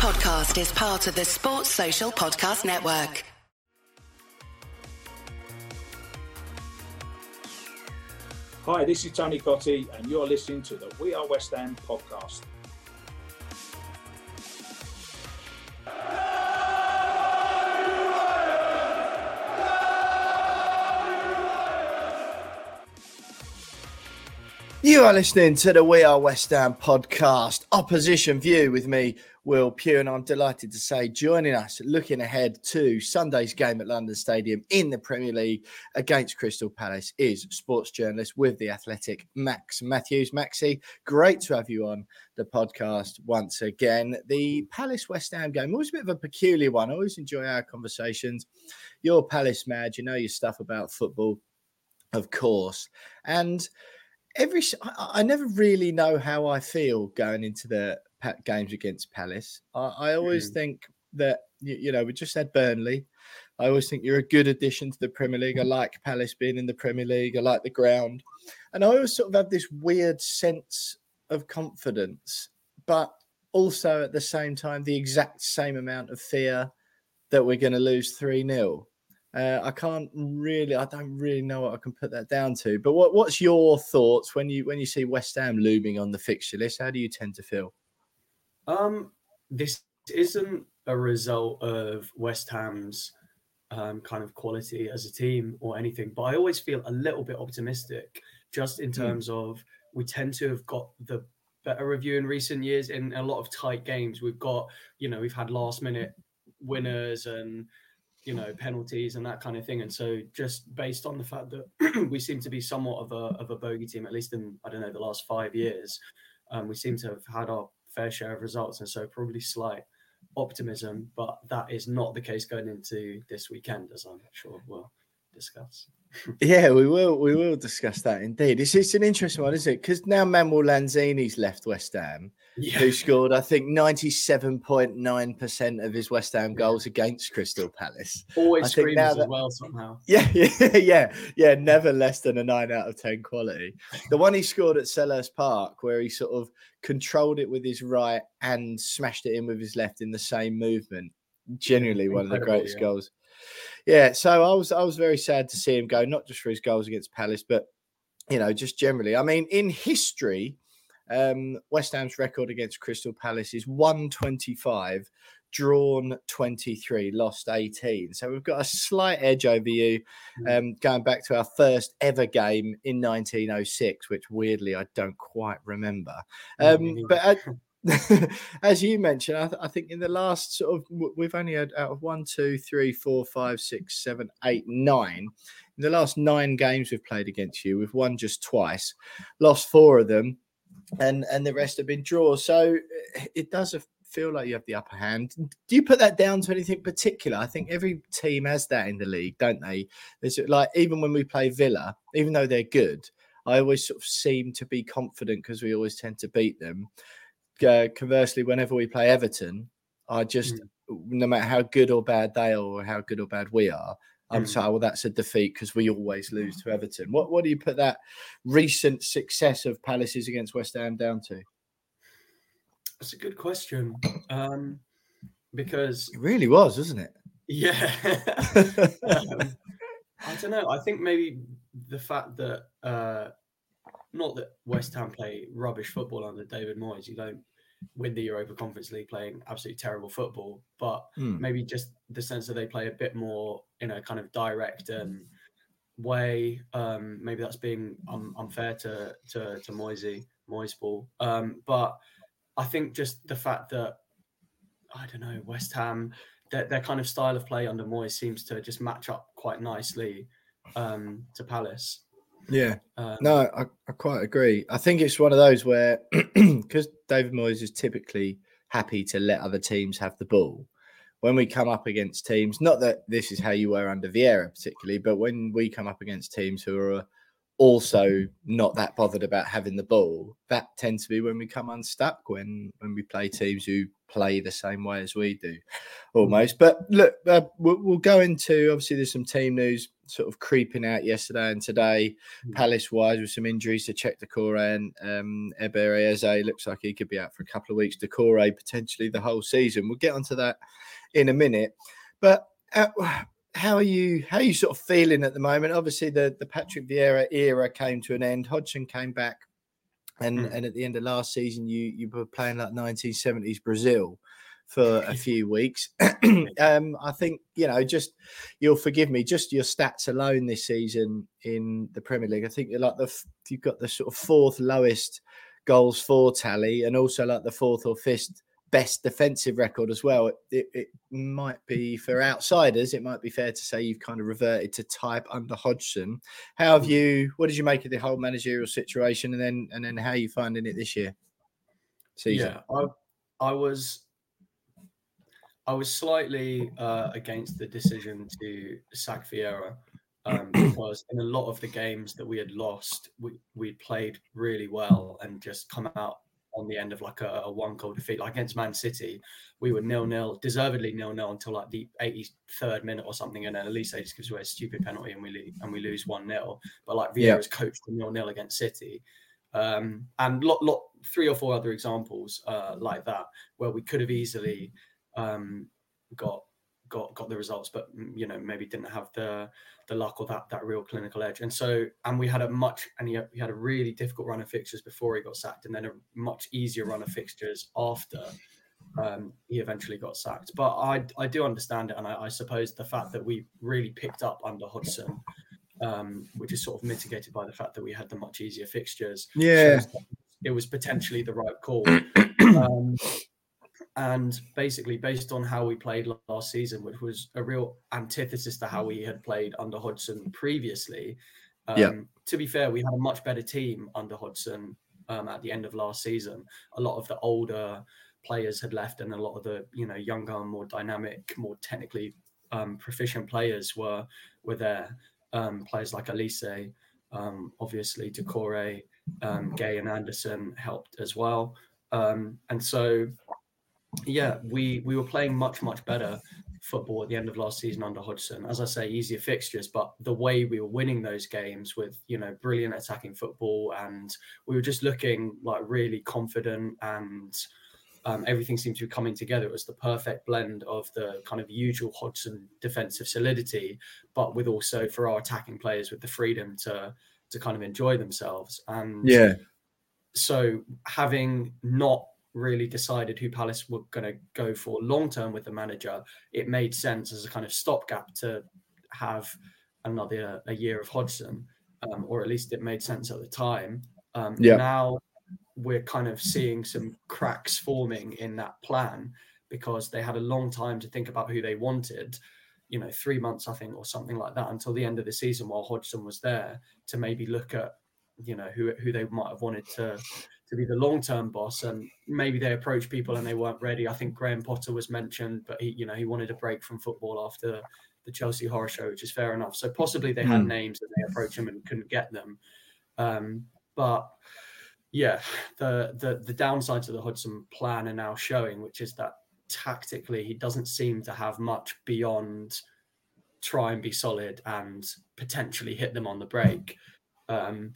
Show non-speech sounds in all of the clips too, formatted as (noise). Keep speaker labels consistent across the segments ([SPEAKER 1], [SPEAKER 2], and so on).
[SPEAKER 1] podcast is part of the Sports Social Podcast Network.
[SPEAKER 2] Hi, this is Tony Cottee, and you're listening to the We Are West Ham podcast.
[SPEAKER 3] You are listening to the We Are West Ham podcast, Opposition View with me, Will Pugh, and I'm delighted to say joining us, looking ahead to Sunday's game at London Stadium in the Premier League against Crystal Palace, is sports journalist with The Athletic, Max Matthews. Maxi, great to have you on the podcast once again. The Palace West Ham game, always a bit of a peculiar one. I always enjoy our conversations. You're Palace mad, you know your stuff about football, of course. And every I, I never really know how I feel going into the games against Palace. I, I always mm. think that you, you, know we just had Burnley. I always think you're a good addition to the Premier League. I (laughs) like Palace being in the Premier League. I like the ground, and I always sort of have this weird sense of confidence, but also at the same time the exact same amount of fear that we're going to lose three 0 uh, I can't really, I don't really know what I can put that down to. But what, what's your thoughts when you when you see West Ham looming on the fixture list? How do you tend to feel?
[SPEAKER 4] Um, this isn't a result of West Ham's um, kind of quality as a team or anything, but I always feel a little bit optimistic, just in hmm. terms mm. of we tend to have got the better review in recent years in a lot of tight games. We've got, you know, we've had last minute winners and you know penalties and that kind of thing. And so just based on the fact that (clears throat) we seem to be somewhat of a of a bogey team, at least in I don't know the last five years, um, we seem to have had our fair share of results, and so probably slight optimism, but that is not the case going into this weekend, as I'm sure we'll discuss
[SPEAKER 3] yeah, we will. We will discuss that indeed. It's, it's an interesting one, isn't it? Because now Manuel Lanzini's left West Ham, yeah. who scored, I think, ninety-seven point nine percent of his West Ham goals against Crystal Palace.
[SPEAKER 4] Always screams that, as well somehow. (laughs)
[SPEAKER 3] Yeah, yeah, yeah, yeah. Never less than a nine out of ten quality. The one he scored at Selhurst Park, where he sort of controlled it with his right and smashed it in with his left in the same movement. Genuinely, one of the greatest yeah. goals yeah, so I was I was very sad to see him go, not just for his goals against Palace, but you know, just generally. I mean, in history, um, West Ham's record against Crystal Palace is 125, drawn 23, lost 18. So we've got a slight edge over you, mm. um, going back to our first ever game in 1906, which weirdly I don't quite remember. Um, but. Uh, (laughs) (laughs) as you mentioned, I, th- I, think in the last sort of we've only had out of one, two, three, four, five, six, seven, eight, nine. In the last nine games we've played against you, we've won just twice, lost four of them, and and the rest have been draws. So eh, it does feel like you have the upper hand. Do you put that down to anything particular? I think every team has that in the league, don't they? There's like even when we play Villa, even though they're good, I always sort of seem to be confident because we always tend to beat them uh, conversely, whenever we play Everton, I just mm. no matter how good or bad they are, or how good or bad we are, I'm mm. sorry, well, that's a defeat because we always lose to Everton. What what do you put that recent success of Palace's against West Ham down to?
[SPEAKER 4] That's a good question. Um, because
[SPEAKER 3] it really was, wasn't it?
[SPEAKER 4] Yeah. (laughs) (laughs) um, I don't know. I think maybe the fact that uh, not that West Ham play rubbish football under David Moyes. You don't win the Europa Conference League playing absolutely terrible football, but mm. maybe just the sense that they play a bit more in a kind of direct and way. Um, maybe that's being um, unfair to to to Moisey Moyes ball. Um, but I think just the fact that I don't know West Ham, their, their kind of style of play under Moyes seems to just match up quite nicely um, to Palace.
[SPEAKER 3] Yeah, um, no, I, I quite agree. I think it's one of those where (clears throat) because David Moyes is typically happy to let other teams have the ball. When we come up against teams, not that this is how you were under Vieira particularly, but when we come up against teams who are also not that bothered about having the ball, that tends to be when we come unstuck. When when we play teams who play the same way as we do, almost. But look, uh, we'll, we'll, go into obviously there's some team news sort of creeping out yesterday and today, mm. Palace wise with some injuries to Cheick Doucouré and um, Eberezer. Looks like he could be out for a couple of weeks. Doucouré potentially the whole season. We'll get onto that in a minute, but. Uh, how are you how are you sort of feeling at the moment obviously the the patrick vieira era came to an end hodgson came back and mm. and at the end of last season you you were playing like 1970s Brazil for (laughs) a few weeks. (clears throat) um, I think you know, just you'll forgive me, just your stats alone this season in the Premier League. I think you're like the you've got the sort of fourth lowest goals for tally, and also like the fourth or fifth best defensive record as well. It, it, it, might be for outsiders, it might be fair to say you've kind of reverted to type under Hodgson. How have mm. you? What did you make of the whole managerial situation, and then and then how are you finding it this year?
[SPEAKER 4] Season? Yeah, I, I was. I was slightly uh, against the decision to sack Vieira um, (clears throat) because in a lot of the games that we had lost, we we played really well and just come out on the end of like a, a one goal defeat. Like against Man City, we were nil nil, deservedly nil nil until like the 83rd minute or something, and then Olise just gives away a stupid penalty and we leave, and we lose one 0 But like Vieira's yeah. coached nil nil against City. Um, and lot, lot, three or four other examples uh, like that where we could have easily um, got got got the results, but mm, you know maybe didn't have the the luck or that that real clinical edge. And so and we had a much and he, he had a really difficult run of fixtures before he got sacked, and then a much easier run of fixtures after um, he eventually got sacked. But I I do understand it, and I, I suppose the fact that we really picked up under Hodgson. Um, which is sort of mitigated by the fact that we had the much easier fixtures.
[SPEAKER 3] Yeah,
[SPEAKER 4] it was potentially the right call. (clears throat) Um, and basically based on how we played last season, which was a real antithesis to how we had played under Hodgson previously. Um, yeah. To be fair, we had a much better team under Hodgson um, at the end of last season. A lot of the older players had left, and a lot of the you know younger, more dynamic, more technically um, proficient players were were there. Um, players like Olise, um, obviously Doucouré, um, Guéhi, and Anderson helped as well. Um, and so yeah, we we were playing much much better football at the end of last season under Hodgson. As I say, easier fixtures, but the way we were winning those games with you know brilliant attacking football, and we were just looking like really confident, and um, everything seemed to be coming together. It was the perfect blend of the kind of usual Hodgson defensive solidity, but with also for our attacking players with the freedom to to kind of enjoy themselves. And
[SPEAKER 3] yeah,
[SPEAKER 4] so having not really decided who Palace were going to go for long term with the manager, it made sense as a kind of stopgap to have another a year of Hodgson, um, or at least it made sense at the time. Um, yeah. Now we're kind of seeing some cracks forming in that plan because they had a long time to think about who they wanted. You know, three months, I think, or something like that, until the end of the season while Hodgson was there to maybe look at, you know, who who they might have wanted to to be the long term boss. And maybe they approached people and they weren't ready. I think Graham Potter was mentioned, but he, you know, he wanted a break from football after the Chelsea horror show, which is fair enough. So possibly they had mm. names and they approached him and couldn't get them. Um, but yeah, the the the downsides of the Hodgson plan are now showing, which is that tactically he doesn't seem to have much beyond try and be solid and potentially hit them on the break. Um,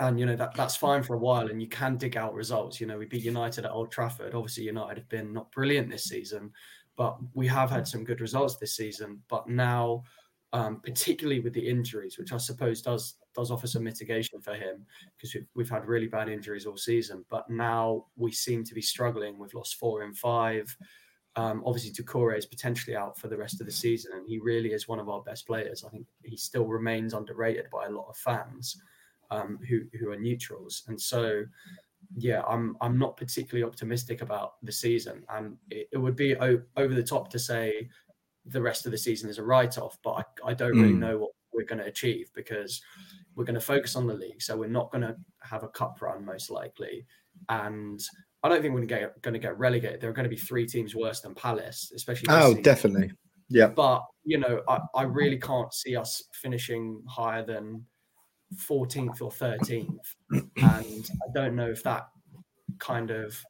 [SPEAKER 4] and you know that that's fine for a while and you can dig out results. You know we beat united at old trafford. Obviously united have been not brilliant this season but we have had some good results this season. But now um, particularly with the injuries which i suppose does does offer some mitigation for him because we've, we've had really bad injuries all season. But now we seem to be struggling. We've lost four in five. Um, obviously, Doucouré is potentially out for the rest of the season, and he really is one of our best players. I think he still remains underrated by a lot of fans um, who who are neutrals. And so, yeah, I'm I'm not particularly optimistic about the season, and it, it would be o- over the top to say the rest of the season is a write off. But I, I don't really mm. know what we're going to achieve because we're going to focus on the league. So we're not going to have a cup run most likely, and I don't think we're going to get relegated. There are going to be three teams worse than Palace, especially.
[SPEAKER 3] Oh, season. definitely. Yeah.
[SPEAKER 4] But you know, I, I really can't see us finishing higher than 14th or 13th. and I don't know if that kind of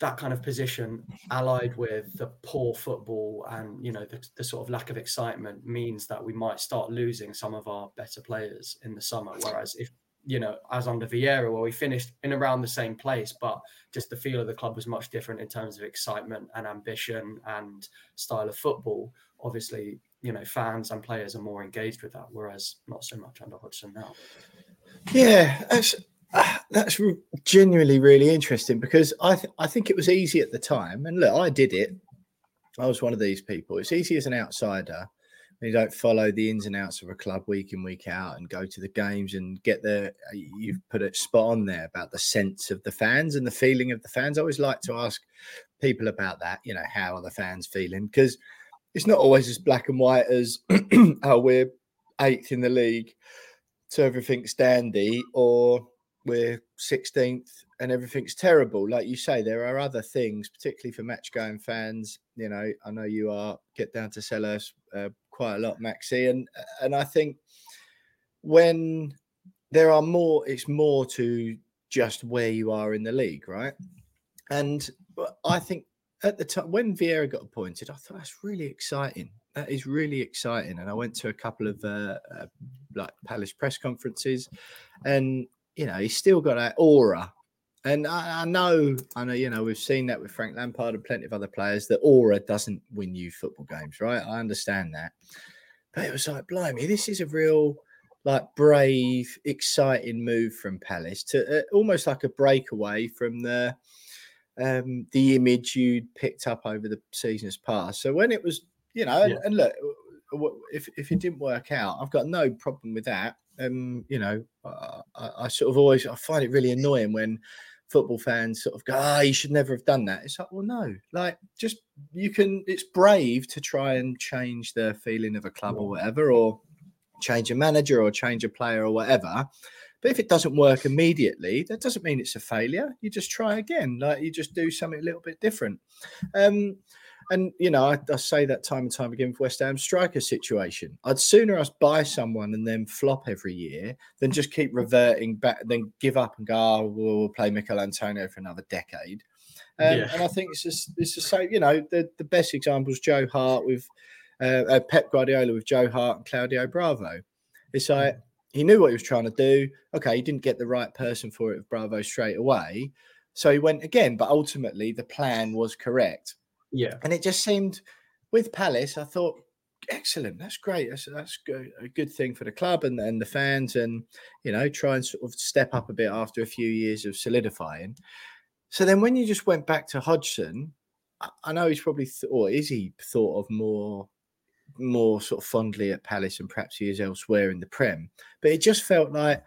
[SPEAKER 4] that kind of position allied with the poor football and you know the, the, sort of lack of excitement means that we might start losing some of our better players in the summer whereas if you know as under Vieira where we finished in around the same place but just the feel of the club was much different in terms of excitement and ambition and style of football obviously you know fans and players are more engaged with that whereas not so much under Hodgson now
[SPEAKER 3] yeah that's that's genuinely really interesting because I th- I think it was easy at the time, and look, I did it. I was one of these people. It's easy as an outsider you don't follow the ins and outs of a club week in week out and go to the games and get the you've put it spot on there about the sense of the fans and the feeling of the fans i always like to ask people about that you know how are the fans feeling because it's not always as black and white as (clears throat) oh we're eighth in the league so everything's dandy or we're 16th and everything's terrible. Like you say, there are other things, particularly for match going fans. You know, I know you are get down to Selhurst uh, quite a lot, Maxi, and and I think when there are more, it's more to just where you are in the league, right? And I think at the time when Vieira got appointed, I thought that's really exciting. That is really exciting. And I went to a couple of uh, uh, like Palace press conferences, and you know, he's still got that aura. And I, I, know, I know, you know, we've seen that with Frank Lampard and plenty of other players that aura doesn't win you football games, right? I understand that. But it was like, blimey, this is a real, like, brave, exciting move from Palace to uh, almost like a breakaway from the um, the image you'd picked up over the seasons past. So when it was, you know, yeah. and, and look, if if it didn't work out, I've got no problem with that um, you know, I, I, sort of always I find it really annoying when football fans sort of go, "Ah, oh, you should never have done that." It's like, well, no, like just you can. It's brave to try and change the feeling of a club or whatever, or change a manager or change a player or whatever. But if it doesn't work immediately, that doesn't mean it's a failure. You just try again. Like you just do something a little bit different. Um, and you know, I, I, say that time and time again for West Ham striker situation. I'd sooner us buy someone and then flop every year than just keep reverting back, then give up and go, oh, we'll, play Michail Antonio for another decade. Um, yeah. And I think it's just it's the same. You know, the the best examples Joe Hart with uh, uh, Pep Guardiola with Joe Hart and Claudio Bravo. It's like he knew what he was trying to do. Okay, he didn't get the right person for it Bravo straight away. So he went again, but ultimately the plan was correct.
[SPEAKER 4] Yeah.
[SPEAKER 3] And it just seemed with Palace, I thought, excellent. That's great. That's that's good, a good thing for the club and, and the fans, and you know, try and sort of step up a bit after a few years of solidifying. So then, when you just went back to Hodgson, I know he's probably th- or is he thought of more more sort of fondly at Palace and perhaps he is elsewhere in the Prem. But it just felt like,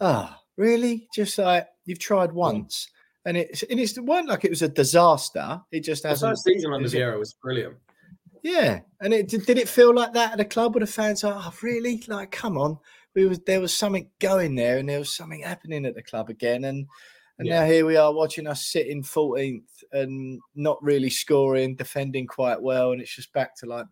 [SPEAKER 3] ah, oh, really? Just like you've tried once and it's and it's, it wasn't like it was a disaster. It just hasn't.
[SPEAKER 4] The first season under Vieira was brilliant.
[SPEAKER 3] Yeah, and it did, did it feel like that at the club? Where the fans are, oh, really? Like, come on, we was there was something going there, and there was something happening at the club again, and and yeah. now here we are watching us sitting 14th and not really scoring, defending quite well, and it's just back to like.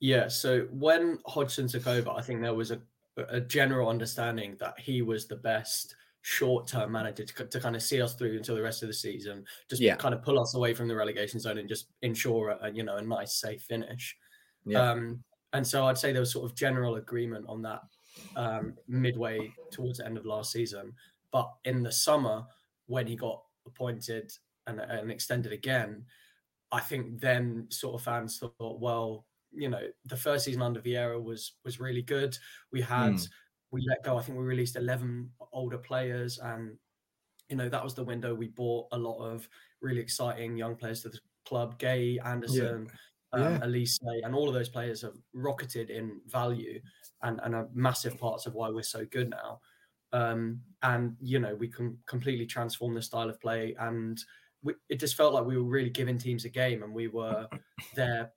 [SPEAKER 4] Yeah, so when Hodgson took over, I think there was a, a general understanding that he was the best short-term manager to, to kind of see us through until the rest of the season, just yeah. kind of pull us away from the relegation zone and just ensure a, you know a nice safe finish. Yeah. Um, and so I'd say there was sort of general agreement on that um, midway towards the end of last season. But in the summer, when he got appointed and, and extended again, I think then sort of fans thought, well, you know, the first season under Vieira was was really good. We had mm we let go. I think we released 11 older players, and you know that was the window we bought a lot of really exciting young players to the club. Guéhi Anderson, yeah. Um, yeah. Olise, and all of those players have rocketed in value and, and are massive parts of why we're so good now. Um, and you know we can completely transform the style of play, and we, it just felt like we were really giving teams a game, and we were (coughs) there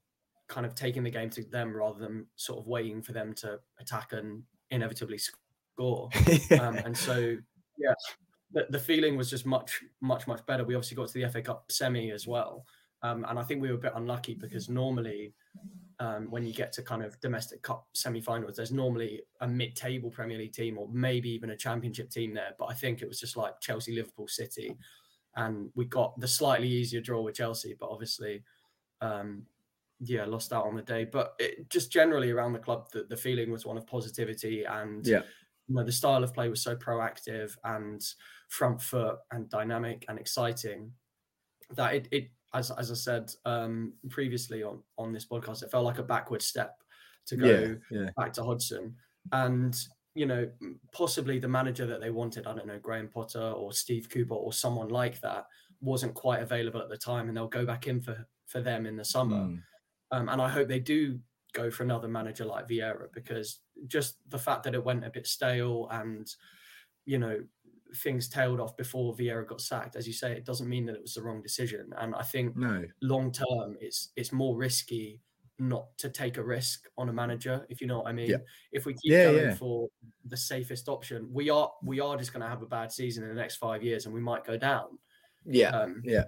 [SPEAKER 4] kind of taking the game to them rather than sort of waiting for them to attack and inevitably score. (laughs) um, and so, yeah, the, the feeling was just much, much, much better. We obviously got to the FA Cup semi as well. Um, and I think we were a bit unlucky because normally, um, when you get to kind of domestic cup semi-finals, there's normally a mid-table Premier League team or maybe even a Championship team there. But I think it was just like Chelsea, Liverpool, City, and we got the slightly easier draw with Chelsea, but obviously, um, yeah, lost out on the day. But it, just generally around the club, the, the feeling was one of positivity, and
[SPEAKER 3] Yeah.
[SPEAKER 4] you know the style of play was so proactive and front foot and dynamic and exciting that it, it as, as I said um, previously on on this podcast, it felt like a backward step to go
[SPEAKER 3] Yeah, yeah.
[SPEAKER 4] back to Hodgson. And, you know, possibly the manager that they wanted, I don't know, Graham Potter or Steve Cooper or someone like that, wasn't quite available at the time. And they'll go back in for, for them in the summer.
[SPEAKER 3] Mm.
[SPEAKER 4] Um, and I hope they do go for another manager like Vieira because just the fact that it went a bit stale and, you know, things tailed off before Vieira got sacked, as you say, it doesn't mean that it was the wrong decision. And I think
[SPEAKER 3] No.
[SPEAKER 4] long term it's it's more risky not to take a risk on a manager if you know what i mean
[SPEAKER 3] Yeah.
[SPEAKER 4] if we keep
[SPEAKER 3] Yeah,
[SPEAKER 4] going
[SPEAKER 3] yeah.
[SPEAKER 4] for the safest option we are we are just going to have a bad season in the next five years and we might go down
[SPEAKER 3] Yeah.
[SPEAKER 4] um
[SPEAKER 3] Yeah.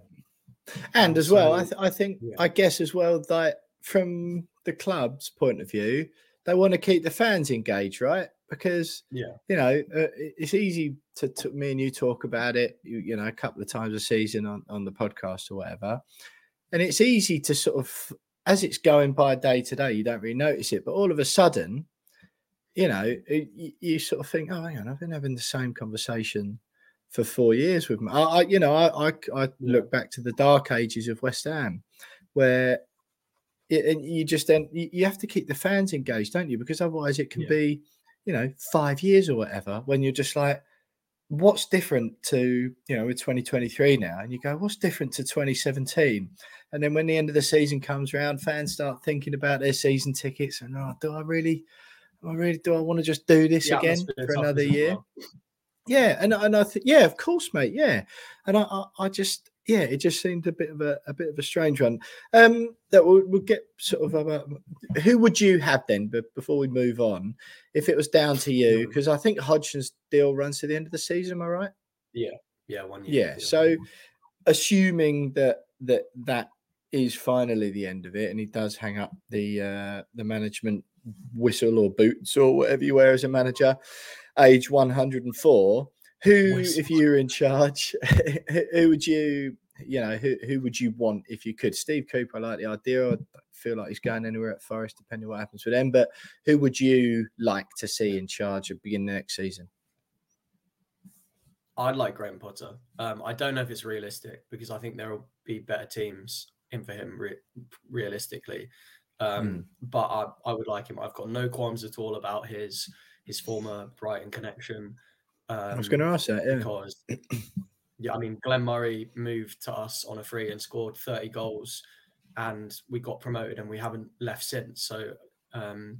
[SPEAKER 3] And as well, I, th- I think. I guess as well, that from the club's point of view, they want to keep the fans engaged, right? Because,
[SPEAKER 4] Yeah.
[SPEAKER 3] you know, uh, it's easy to, to me and you talk about it, you, you know, a couple of times a season on, on the podcast or whatever. And it's easy to sort of, as it's going by day to day, you don't really notice it. But all of a sudden, you know, it- you, you sort of think, oh, hang on, I've been having the same conversation for four years with them. I, I you know, I, I, I look back to the dark ages of West Ham, where it, and you just then you, have to keep the fans engaged, don't you? Because otherwise, it can
[SPEAKER 4] Yeah.
[SPEAKER 3] be, you know, five years or whatever when you're just like, what's different to you know, with 2023 now, and you go, what's different to 2017? And then when the end of the season comes around, fans start thinking about their season tickets and oh, do I really, do I really, do I want to just do this
[SPEAKER 4] the
[SPEAKER 3] again for another year?
[SPEAKER 4] well.
[SPEAKER 3] Yeah, and and I think yeah, of course, mate. Yeah, and I I, I just yeah, it just seemed a bit of a, a bit of a strange one. Um, that we'll, we'll get sort of about who would you have then? But before we move on, if it was down to you, because I think Hodgson's deal runs to the end of the season. Am I right?
[SPEAKER 4] yeah one year
[SPEAKER 3] Yeah.
[SPEAKER 4] deal.
[SPEAKER 3] So, assuming that that that is finally the end of it, and he does hang up the uh, the management whistle or boots or whatever you wear as a manager, age one hundred and four. Who, if you were in charge, (laughs) who would you, you know, who who would you want if you could? Steve Cooper, I like the idea. I feel like he's going anywhere at Forest, depending on what happens with them. But who would you like to see in charge at the beginning of next season?
[SPEAKER 4] I'd like Graham Potter. Um, I don't know if it's realistic because I think there will be better teams in for him re- realistically. Um,
[SPEAKER 3] Hmm.
[SPEAKER 4] But I, I would like him. I've got no qualms at all about his his former Brighton connection. Um,
[SPEAKER 3] I was going to ask that. Yeah.
[SPEAKER 4] because yeah, I mean Glenn Murray moved to us on a free and scored 30 goals and we got promoted and we haven't left since. So um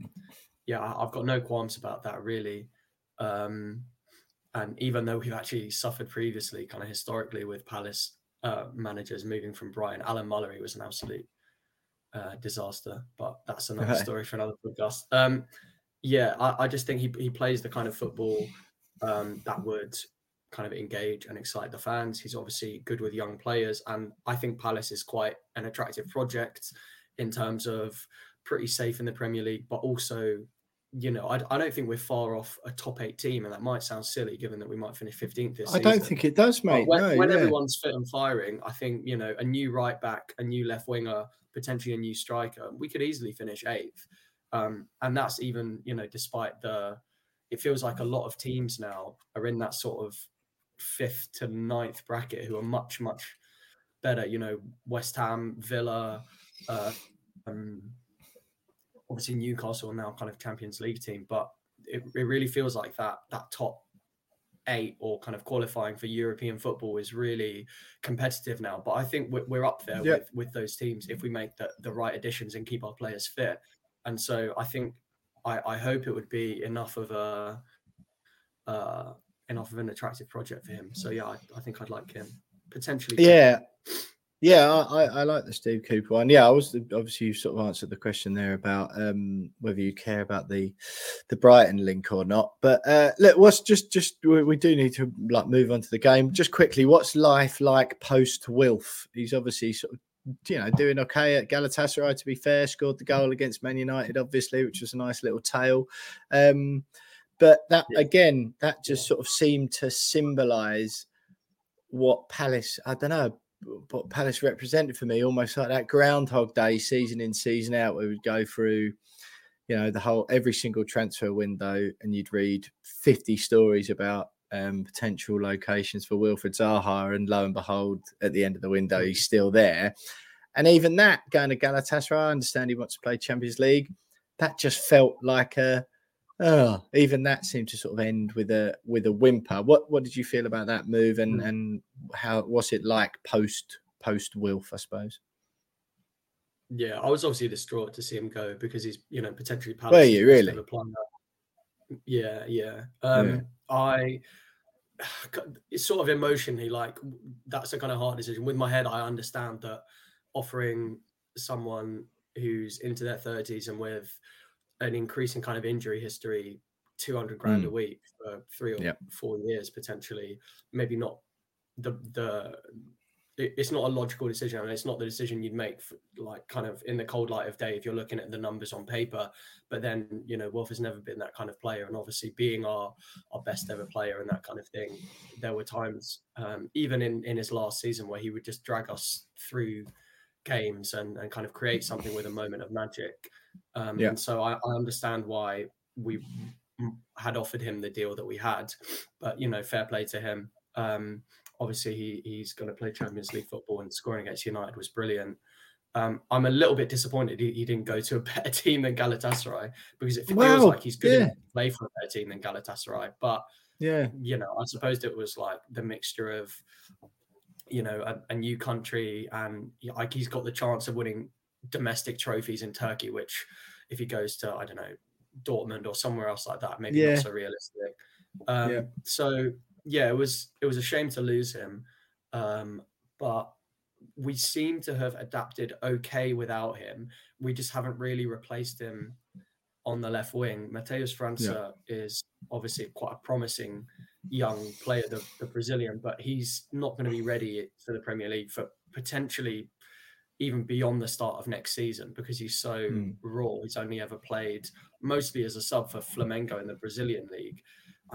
[SPEAKER 4] yeah, I've got no qualms about that really. Um and even though we've actually suffered previously, kind of historically with Palace uh, managers moving from Brighton, Alan Mullery was an absolute uh, disaster, but that's another
[SPEAKER 3] Right.
[SPEAKER 4] story for another podcast. Um, yeah, I, I just think he, he plays the kind of football um, that would kind of engage and excite the fans. He's obviously good with young players, and I think Palace is quite an attractive project in terms of pretty safe in the Premier League, but also, you know, I, I don't think we're far off a top eight team, and that might sound silly given that we might finish 15th this
[SPEAKER 3] I
[SPEAKER 4] season.
[SPEAKER 3] don't think it does,
[SPEAKER 4] But
[SPEAKER 3] mate.
[SPEAKER 4] when,
[SPEAKER 3] no,
[SPEAKER 4] when
[SPEAKER 3] yeah.
[SPEAKER 4] everyone's fit and firing, I think you know a new right back, a new left winger, potentially a new striker. We could easily finish eighth, um, and that's even you know despite the. It feels like a lot of teams now are in that sort of fifth to ninth bracket who are much much better. You know, West Ham, Villa, uh, um, obviously Newcastle are now kind of Champions League team, but it, it really feels like that that top eight or kind of qualifying for European football is really competitive now. But I think we're, we're up there
[SPEAKER 3] Yeah.
[SPEAKER 4] with, with those teams if we make the, the right additions and keep our players fit. And so I think I, I hope it would be enough of a uh, enough of an attractive project for him. So yeah, I, I think I'd like him potentially.
[SPEAKER 3] Yeah. Yeah, I, I, like the Steve Cooper one. Yeah, I was obviously you sort of answered the question there about um, whether you care about the the Brighton link or not. But uh, look, what's just just we, we do need to like move on to the game. Just quickly, what's life like post Wilf? He's obviously sort of you know doing okay at Galatasaray. To be fair, scored the goal against Man United, obviously, which was a nice little tale. Um, but that again, that just sort of seemed to symbolise what Palace, I don't know, what Palace represented for me, almost like that Groundhog Day, season in, season out, where we'd go through, you know, the whole every single transfer window, and you'd read fifty stories about um, potential locations for Wilfried Zaha, and lo and behold, at the end of the window, he's still there. And even that going to Galatasaray, I understand he wants to play Champions League. That just felt like a oh, even that seemed to sort of end with a with a whimper. What what did you feel about that move and
[SPEAKER 4] Mm.
[SPEAKER 3] and how was it like post post Wilf, I suppose?
[SPEAKER 4] Yeah, I was obviously distraught to see him go because he's, you know, potentially
[SPEAKER 3] Were you really?
[SPEAKER 4] Yeah, yeah. Um, I it's (sighs) sort of emotionally like that's a kind of hard decision. With my head, I understand that offering someone who's into their thirties and with an increasing kind of injury history, two hundred grand hmm. a week for three or
[SPEAKER 3] Yep.
[SPEAKER 4] four years potentially, maybe not the the it's not a logical decision. And it's not the decision you'd make for, like kind of in the cold light of day if you're looking at the numbers on paper. But then you know Wilf has never been that kind of player. And obviously being our our best ever player and that kind of thing there were times um, even in in his last season where he would just drag us through games and, and kind of create something with a moment of magic. Um,
[SPEAKER 3] Yeah.
[SPEAKER 4] and so I, I understand why we had offered him the deal that we had. But you know fair play to him. Um, obviously he, he's going to play Champions League football and scoring against United was brilliant. Um, I'm a little bit disappointed he, he didn't go to a better (laughs) team than Galatasaray because it feels
[SPEAKER 3] Wow,
[SPEAKER 4] like he's good
[SPEAKER 3] yeah.
[SPEAKER 4] to play for a better team than Galatasaray. But
[SPEAKER 3] Yeah.
[SPEAKER 4] you know, I suppose it was like the mixture of you know a, a new country and like he's got the chance of winning domestic trophies in Turkey, which if he goes to I don't know Dortmund or somewhere else like that, maybe
[SPEAKER 3] Yeah.
[SPEAKER 4] not so realistic. Um,
[SPEAKER 3] Yeah.
[SPEAKER 4] So yeah, it was it was a shame to lose him, um, but we seem to have adapted okay without him. We just haven't really replaced him on the left wing. Matheus França is obviously quite a promising young player, the, the Brazilian, but he's not going to be ready for the Premier League for potentially even beyond the start of next season because he's so
[SPEAKER 3] Hmm.
[SPEAKER 4] raw. He's only ever played mostly as a sub for Flamengo in the Brazilian league.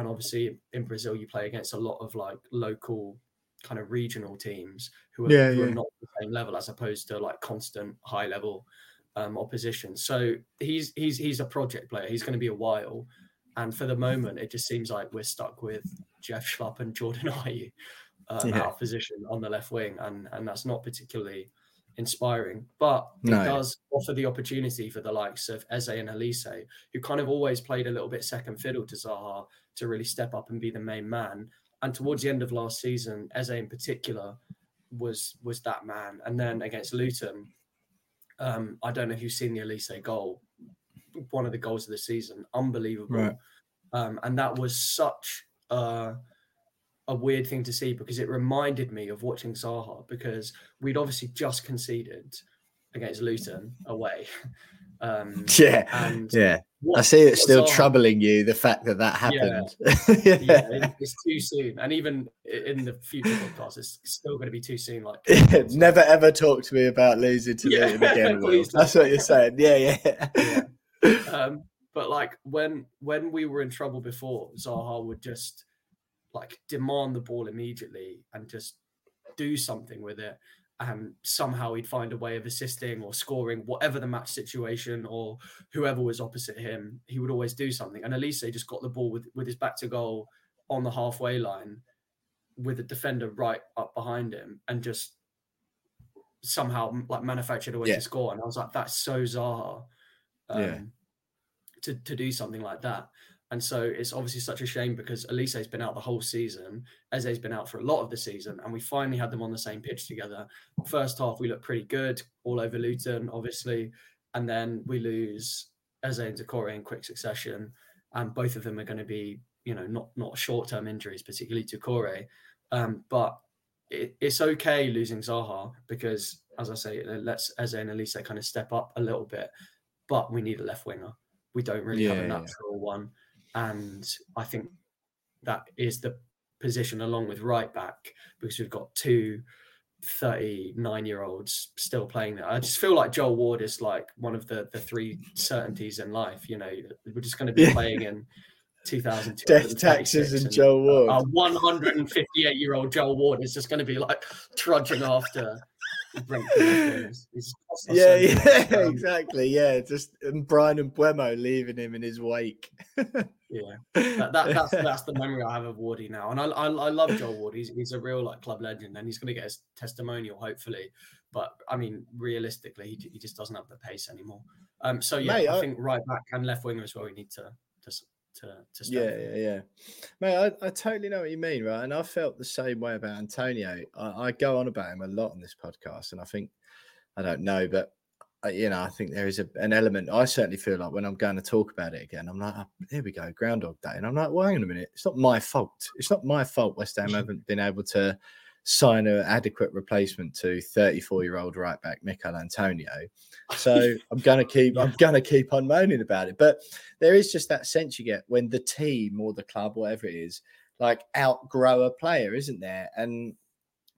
[SPEAKER 4] And obviously in Brazil, you play against a lot of like local kind of regional teams who are,
[SPEAKER 3] Yeah,
[SPEAKER 4] who are
[SPEAKER 3] yeah.
[SPEAKER 4] not the same level as opposed to like constant high level um, opposition. So he's he's he's a project player. He's going to be a while. And for the moment, it just seems like we're stuck with Jeff Schlupp and Jordan (laughs) Ayew um,
[SPEAKER 3] Yeah.
[SPEAKER 4] of position on the left wing, and and that's not particularly inspiring. But
[SPEAKER 3] No.
[SPEAKER 4] it does offer the opportunity for the likes of Eze and Olise, who kind of always played a little bit second fiddle to Zaha, to really step up and be the main man. And towards the end of last season, Eze in particular was was that man. And then against Luton, um, I don't know if you've seen the Olise goal, one of the goals of the season, unbelievable.
[SPEAKER 3] Right.
[SPEAKER 4] Um, and that was such a, a weird thing to see because it reminded me of watching Zaha because we'd obviously just conceded against Luton away. (laughs) Um, (laughs)
[SPEAKER 3] Yeah.
[SPEAKER 4] and
[SPEAKER 3] Yeah. I see it
[SPEAKER 4] what
[SPEAKER 3] still troubling you, the fact that that
[SPEAKER 4] Yeah.
[SPEAKER 3] happened.
[SPEAKER 4] Yeah, (laughs) it- it's too soon, and even in the future it's still going to be too soon. Like, (laughs)
[SPEAKER 3] Never ever talk to me about losing to
[SPEAKER 4] Yeah,
[SPEAKER 3] Luton again. Will.
[SPEAKER 4] please don't.
[SPEAKER 3] That's what you're saying. Yeah, yeah.
[SPEAKER 4] Yeah. um, but like when when we were in trouble before, Zaha would just like demand the ball immediately and just do something with it. And somehow he'd find a way of assisting or scoring, whatever the match situation or whoever was opposite him, he would always do something. And Olise just got the ball with, with his back to goal on the halfway line with the defender right up behind him and just somehow like manufactured a way
[SPEAKER 3] Yeah.
[SPEAKER 4] to score. And I was like, that's so Zaha um,
[SPEAKER 3] Yeah.
[SPEAKER 4] to, to do something like that. And so it's obviously such a shame because Olise's been out the whole season. Eze's been out for a lot of the season, and we finally had them on the same pitch together. First half, we looked pretty good, all over Luton, obviously. And then we lose Eze and Doucouré in quick succession. And both of them are going to be, you know, not not short term injuries, particularly Doucouré. Um, but it, it's okay losing Zaha because, as I say, it lets Eze and Olise kind of step up a little bit. But we need a left winger. We don't really have
[SPEAKER 3] Yeah,
[SPEAKER 4] a
[SPEAKER 3] yeah.
[SPEAKER 4] natural one. And I think that is the position along with right back because we've got two 39 year olds still playing there. I just feel like Joel Ward is like one of the the three certainties in life. You know, we're just going to be
[SPEAKER 3] Yeah.
[SPEAKER 4] playing in 2000
[SPEAKER 3] death taxes and Joel Ward.
[SPEAKER 4] A 158 year old Joel Ward is just going to be like trudging after.
[SPEAKER 3] yeah, yeah, (laughs) exactly. Yeah, just and Bryan and Mbeumo leaving him in his wake. (laughs)
[SPEAKER 4] yeah, that, that, (laughs) that's that's the memory I have of Wardy now, and I, I, I love Joel Ward. He's he's a real like club legend, and he's going to get his testimonial hopefully. But I mean, realistically, he, he just doesn't have the pace anymore. Um, so yeah, Mate, I, I think right back and left winger as well. We need to to to, to
[SPEAKER 3] yeah, yeah, yeah, mate. I, I totally know what you mean, right? And I felt the same way about Antonio. I, I go on about him a lot on this podcast, and I think I don't know, but Uh, you know, I think there is a, an element. I certainly feel like when I'm going to talk about it again, I'm like, oh, here we go, Groundhog Day, and I'm like, well, hang on a minute, it's not my fault. It's not my fault. West Ham (laughs) haven't been able to sign an adequate replacement to 34 year old right back Michail Antonio. So (laughs) I'm gonna keep I'm gonna keep on moaning about it. But there is just that sense you get when the team or the club, whatever it is, like outgrow a player, isn't there? And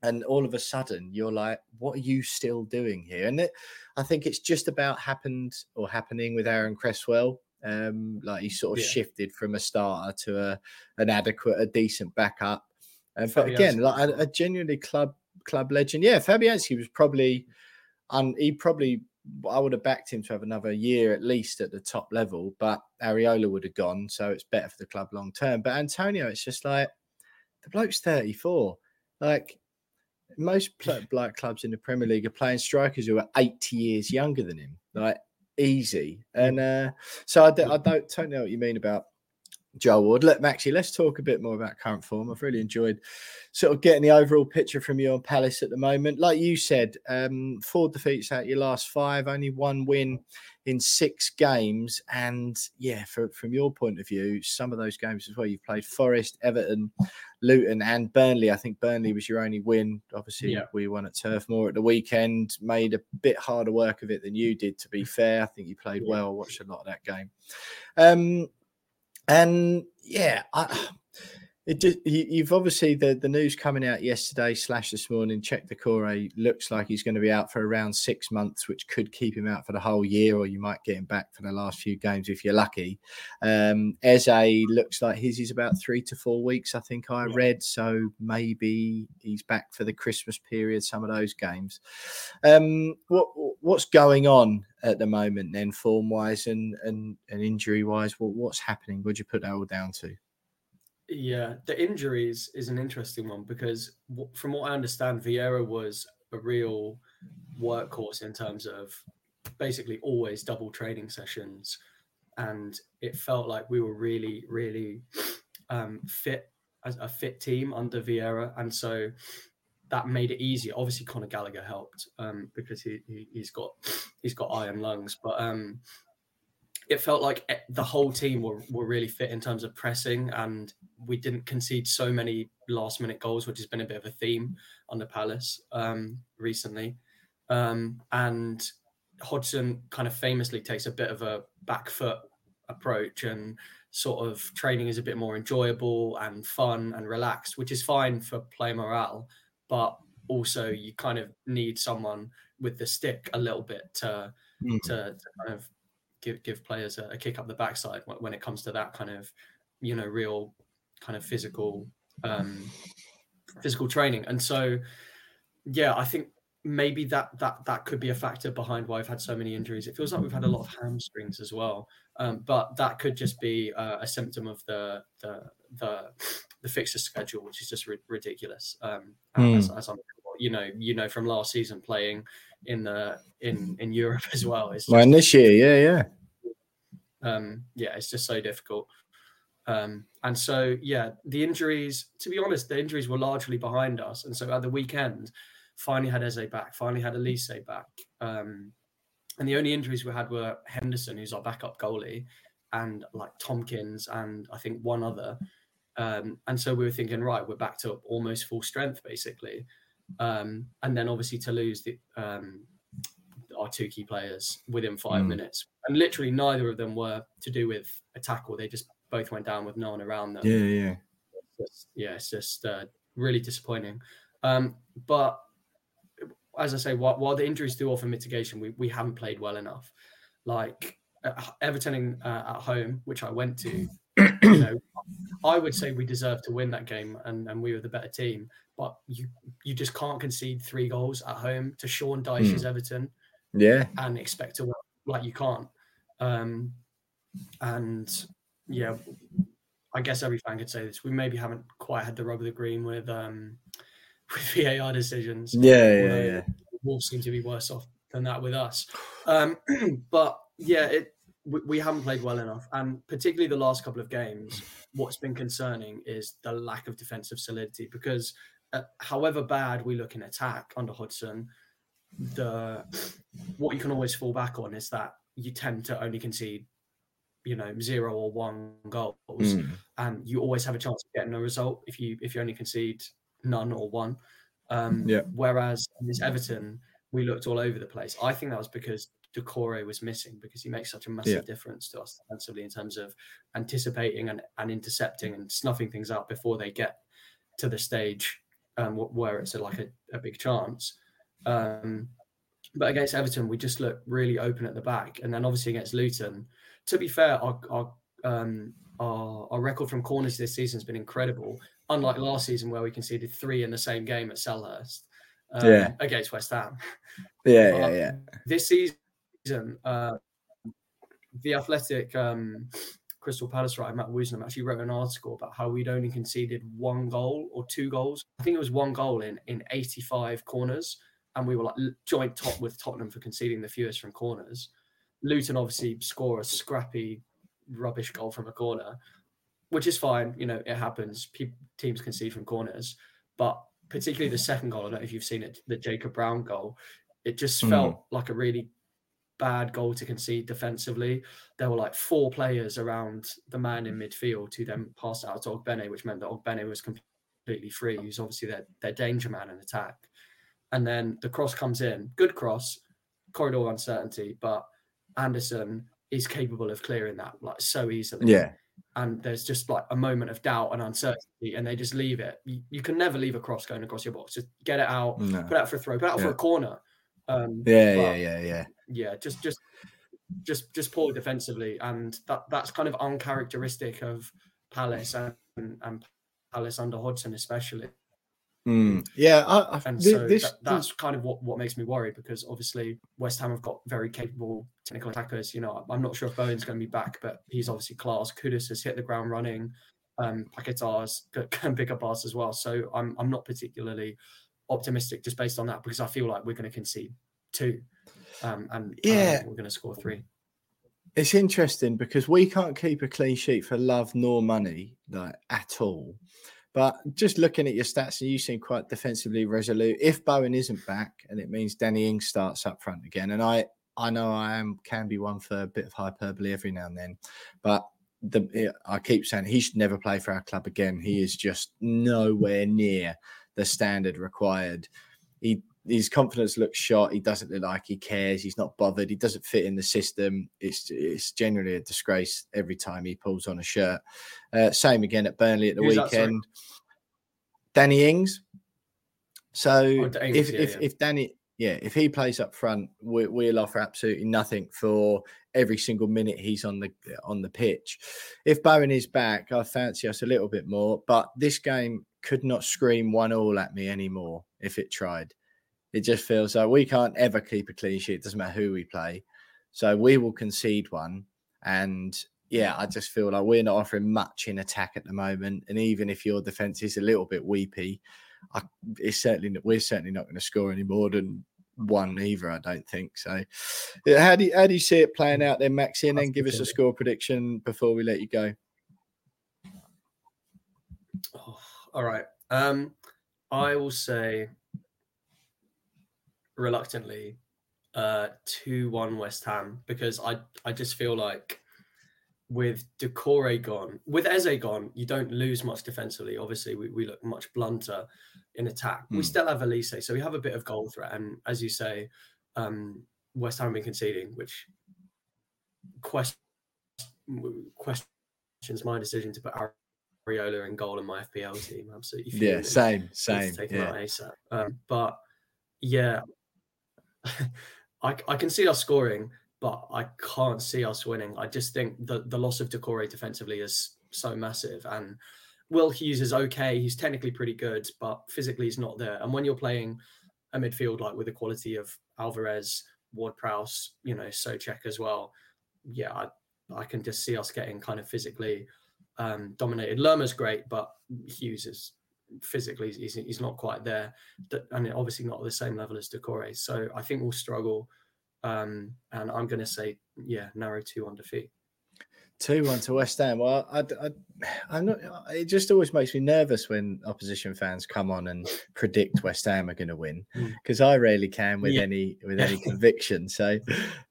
[SPEAKER 3] and all of a sudden you're like, what are you still doing here? And it, I think it's just about happened or happening with Aaron Cresswell. Um, like he sort of yeah. shifted from a starter to a an adequate, a decent backup um, but again, like a, a, genuinely club club legend. Yeah, Fabianski was probably, um, he probably, I would have backed him to have another year at least at the top level, but Areola would have gone, so it's better for the club long term. But Antonio, it's just like the bloke's 34. Like most (laughs) black clubs in the Premier League are playing strikers who are 80 years younger than him. Like easy. And uh, so I, d- I don't totally know what you mean about Joel Ward. Look, Maxie, let's talk a bit more about current form. I've really enjoyed sort of getting the overall picture from you on Palace at the moment. Like you said, um, four defeats out your last five, only one win in six games. And yeah, for, from your point of view, some of those games as well, you've played Forest, Everton, Luton, and Burnley. I think Burnley was your only win. Obviously, yeah. we won at Turf Moor at the weekend, made a bit harder work of it than you did, to be fair. I think you played well. Watched a lot of that game. Um, and yeah, I, it just you've obviously the, the news coming out yesterday slash this morning. Cheick Doucouré looks like he's going to be out for around six months, which could keep him out for the whole year, or you might get him back for the last few games if you're lucky. Um, Eze looks like his is about three to four weeks, I think I yeah. read. So maybe he's back for the Christmas period. Some of those games. Um, what what's going on at the moment then, form wise and and, and injury wise? What, what's happening? Would you put that all down to?
[SPEAKER 4] Yeah, the injuries is an interesting one because from what I understand, Vieira was a real workhorse in terms of basically always double training sessions, and it felt like we were really, really um, fit as a fit team under Vieira, and so that made it easier. Obviously, Conor Gallagher helped um, because he, he has got he's got iron lungs, but um, it felt like the whole team were, were really fit in terms of pressing and we didn't concede so many last minute goals which has been a bit of a theme on the palace um, recently um, and hodgson kind of famously takes a bit of a back foot approach and sort of training is a bit more enjoyable and fun and relaxed which is fine for player morale but also you kind of need someone with the stick a little bit to, mm. to, to kind of give give players a, a kick up the backside when it comes to that kind of you know real kind of physical um physical training and so yeah i think maybe that that that could be a factor behind why i've had so many injuries it feels like we've had a lot of hamstrings as well um, but that could just be uh, a symptom of the the the, the fixture schedule which is just ri- ridiculous um, mm. as, as, I'm you know you know from last season playing in the in in Europe as well. It's
[SPEAKER 3] just, this year, yeah,
[SPEAKER 4] yeah, um, yeah. It's just so difficult. Um, and so, yeah, the injuries. To be honest, the injuries were largely behind us. And so at the weekend, finally had Eze back. Finally had Olise back. Um, and the only injuries we had were Henderson, who's our backup goalie, and like Tomkins, and I think one other. Um, and so we were thinking, right, we're back to almost full strength, basically. Um, and then obviously to lose the, um, our two key players within five mm. minutes, and literally neither of them were to do with a tackle. They just both went down with no one around them.
[SPEAKER 3] Yeah, yeah,
[SPEAKER 4] it's just, yeah. It's just uh, really disappointing. Um, but as I say, while, while, the injuries do offer mitigation, we we haven't played well enough. Like uh, Everton uh, at home, which I went to you know, I would say we deserve to win that game, and, and we were the better team. But you you just can't concede three goals at home to Sean Dyche's
[SPEAKER 3] Mm.
[SPEAKER 4] Everton
[SPEAKER 3] Yeah.
[SPEAKER 4] and expect to win. Like you can't. Um, and yeah, I guess every fan could say this. We maybe haven't quite had the rub of the green with um, (laughs) with VAR decisions.
[SPEAKER 3] Yeah, yeah, yeah.
[SPEAKER 4] Wolves seem to be worse off than that with us. Um, (clears throat) but yeah, it we, we haven't played well enough, and particularly the last couple of games. What's been concerning is the lack of defensive solidity because, uh, however bad we look in attack under Hodgson, the what you can always fall back on is that you tend to only concede, you know, zero or one goals,
[SPEAKER 3] Mm.
[SPEAKER 4] and you always have a chance of getting a result if you if you only concede none or one. Um,
[SPEAKER 3] Yeah.
[SPEAKER 4] Whereas in this Everton, we looked all over the place. I think that was because Doucouré was missing because he makes such a massive
[SPEAKER 3] Yeah.
[SPEAKER 4] difference to us defensively in terms of anticipating and, and intercepting and snuffing things out before they get to the stage um, where it's a, like a, a big chance. Um, but against Everton, we just look really open at the back, and then obviously against Luton. To be fair, our our, um, our our record from corners this season has been incredible. Unlike last season, where we conceded three in the same game at Selhurst um,
[SPEAKER 3] Yeah.
[SPEAKER 4] against West Ham. (laughs)
[SPEAKER 3] Yeah, yeah,
[SPEAKER 4] Uh,
[SPEAKER 3] yeah.
[SPEAKER 4] This season, uh, the Athletic um, Crystal Palace writer Matt Woosnam actually wrote an article about how we'd only conceded one goal or two goals. I think it was one goal in in 85 corners, and we were like joint top with Tottenham for conceding the fewest from corners. Luton obviously score a scrappy, rubbish goal from a corner, which is fine. You know, it happens. Pe- teams concede from corners, but particularly the second goal. I don't know if you've seen it, the Jacob Brown goal. It just
[SPEAKER 3] Mm.
[SPEAKER 4] felt like a really bad goal to concede defensively. There were like four players around the man in midfield who then passed out to Ogbene, which meant that Ogbene was completely free. He's obviously their, their danger man in attack. And then the cross comes in, good cross, corridor uncertainty, but Andersen is capable of clearing that like so easily.
[SPEAKER 3] Yeah.
[SPEAKER 4] And there's just like a moment of doubt and uncertainty, and they just leave it. You, you can never leave a cross going across your box. Just get it out,
[SPEAKER 3] No.
[SPEAKER 4] put it out for a throw, put it out for a corner. Um,
[SPEAKER 3] Yeah, yeah, yeah, yeah.
[SPEAKER 4] Yeah, just just just just poor defensively, and that that's kind of uncharacteristic of Palace and, and Palace under Hodgson especially.
[SPEAKER 3] Mm. Yeah, I, I,
[SPEAKER 4] And
[SPEAKER 3] thi-
[SPEAKER 4] so
[SPEAKER 3] this,
[SPEAKER 4] that, that's kind of what, what makes me worried because obviously West Ham have got very capable technical attackers. You know, I'm not sure if Bowen's going to be back, but he's obviously class. Kudus has hit the ground running. Um, Paquetá's (laughs) can pick up pass as well. So I'm I'm not particularly optimistic just based on that because I feel like we're going to concede two, um, and
[SPEAKER 3] Yeah.
[SPEAKER 4] we're going to score three.
[SPEAKER 3] it's interesting because we can't keep a clean sheet for love nor money, like at all. But just looking at your stats, and you seem quite defensively resolute. If Bowen isn't back, and it means Danny Ings starts up front again, and I, I know I am can be one for a bit of hyperbole every now and then, but the I keep saying he should never play for our club again. He is just nowhere near the standard required. He his confidence looks shot. He doesn't look like he cares. He's not bothered. He doesn't fit in the system. It's it's generally a disgrace every time he pulls on a shirt. Uh, same again at Burnley at the
[SPEAKER 4] Who's
[SPEAKER 3] weekend. Danny Ings. So
[SPEAKER 4] Oh, Ings,
[SPEAKER 3] if
[SPEAKER 4] yeah,
[SPEAKER 3] if
[SPEAKER 4] yeah.
[SPEAKER 3] if Danny yeah if he plays up front, we, we'll offer absolutely nothing for every single minute he's on the on the pitch. If Bowen is back, I fancy us a little bit more. But this game could not scream one all at me anymore if it tried. It just feels like we can't ever keep a clean sheet. It doesn't matter who we play. So we will concede one. And yeah, I just feel like we're not offering much in attack at the moment. And even if your defense is a little bit weepy, I, it's certainly not- we're certainly not going to score any more than one either. I don't think so. Yeah, How do you, how do you see it playing out then, Maxi? And then give us a score prediction before we let you go.
[SPEAKER 4] Oh, all right. Um, I will say reluctantly uh 2-1 West Ham because I I just feel like with Doucouré gone, with Eze gone, you don't lose much defensively. Obviously, we, we look much blunter in attack. We
[SPEAKER 3] Hmm.
[SPEAKER 4] still have Olise, so we have a bit of goal threat. And as you say, um, West Ham have been conceding, which quest- questions my decision to put Areola in goal in my FPL team. Absolutely.
[SPEAKER 3] Yeah, same, same. Yeah.
[SPEAKER 4] ASAP. Um, but yeah, (laughs) I, I can see us scoring, but I can't see us winning. I just think the, the loss of Doucouré defensively is so massive. And Will Hughes is okay. He's technically pretty good, but physically he's not there. And when you're playing a midfield like with the quality of Alvarez, Ward Prowse, you know, Soucek as well, yeah, I, I can just see us getting kind of physically um, dominated. Lerma's great, but Hughes is physically he's, he's not quite there, and obviously not at the same level as Doucouré. So I think we'll struggle. Um, and I'm going to say, yeah, narrow two on defeat.
[SPEAKER 3] Two one to West Ham. Well, I, I, am not. It just always makes me nervous when opposition fans come on and predict West Ham are going to win because mm. I rarely can with yeah. any with any conviction. So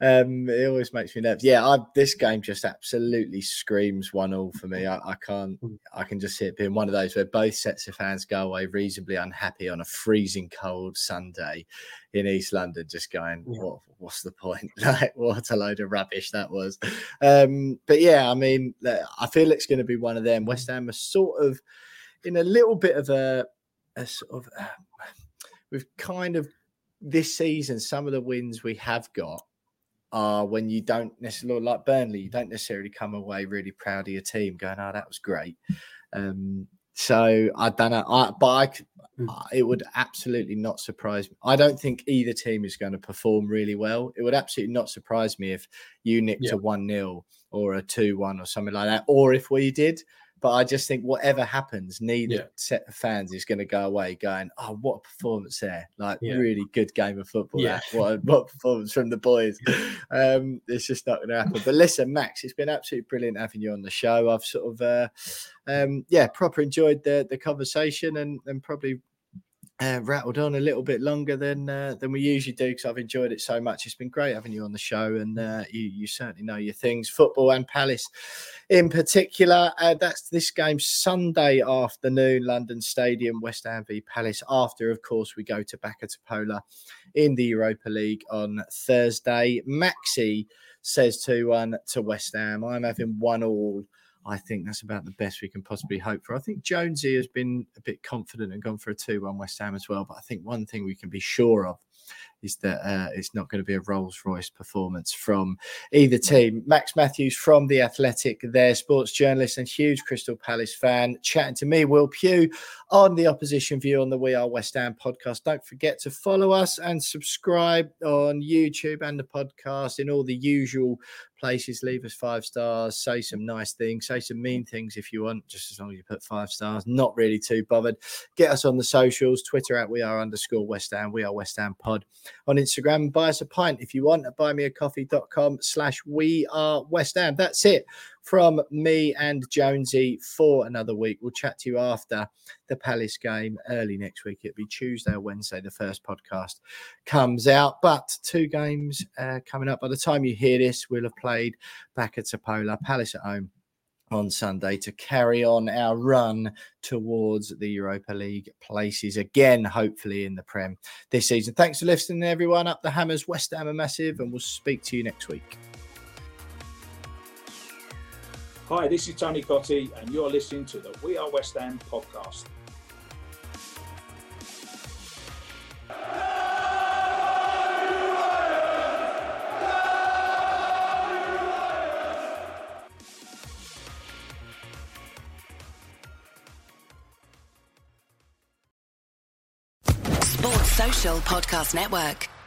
[SPEAKER 3] um, it always makes me nervous. Yeah, I, this game just absolutely screams one all for me. I, I can't. Mm. I can just see it being one of those where both sets of fans go away reasonably unhappy on a freezing cold Sunday in East London, just going, yeah. what, what's the point? (laughs) like, what a load of rubbish that was. Um, but yeah, I mean, I feel it's going to be one of them. West Ham are sort of in a little bit of a, a sort of, uh, we've kind of this season, some of the wins we have got are when you don't necessarily like Burnley, you don't necessarily come away really proud of your team, going, "Oh, that was great." Um, so I don't know, I, but I, hmm. it would absolutely not surprise me. I don't think either team is going to perform really well. It would absolutely not surprise me if you nicked yeah. a 1 0 or a 2 1 or something like that, or if we did. But I just think whatever happens, neither yeah. set of fans is going to go away going, "Oh, what a performance there! Like yeah. really good game of football. Yeah, what a, what a performance from the boys." um, it's just not going to happen. But listen, Max, it's been absolutely brilliant having you on the show. I've sort of, uh, um, yeah, proper enjoyed the the conversation and and probably uh, rattled on a little bit longer than uh, than we usually do because I've enjoyed it so much. It's been great having you on the show, and uh, you you certainly know your things, football and Palace in particular. Uh, that's this game Sunday afternoon, London Stadium, West Ham v Palace. After, of course, we go to Backa Topola in the Europa League on Thursday. Maxi says two one to West Ham. I'm having one all. I think that's about the best we can possibly hope for. I think Jonesy has been a bit confident and gone for a 2 1 West Ham as well. But I think one thing we can be sure of is that uh, it's not going to be a Rolls Royce performance from either team. Max Matthews from The Athletic, their sports journalist and huge Crystal Palace fan, chatting to me, Will Pugh, on the opposition view on the We Are West Ham podcast. Don't forget to follow us and subscribe on YouTube and the podcast in all the usual places. Leave us five stars, say some nice things, say some mean things if you want, just as long as you put five stars. Not really too bothered. Get us on the socials, Twitter at We Are underscore West Ham, We Are West Ham Pod on Instagram. Buy us a pint if you want at buymeacoffee.com slash We Are West Ham. That's it from me and Jonesy for another week. We'll chat to you after the Palace game early next week. It'll be Tuesday or Wednesday. The first podcast comes out, but two games uh, coming up. By the time you hear this, we'll have played Backa Topola, Palace at home on Sunday to carry on our run towards the Europa League places again, hopefully in the Prem this season. Thanks for listening, everyone. Up the Hammers, West Ham are massive, and we'll speak to you next week.
[SPEAKER 2] Hi, this is Tony Cottee, and you're listening to the We Are West Ham podcast.
[SPEAKER 1] Podcast Network.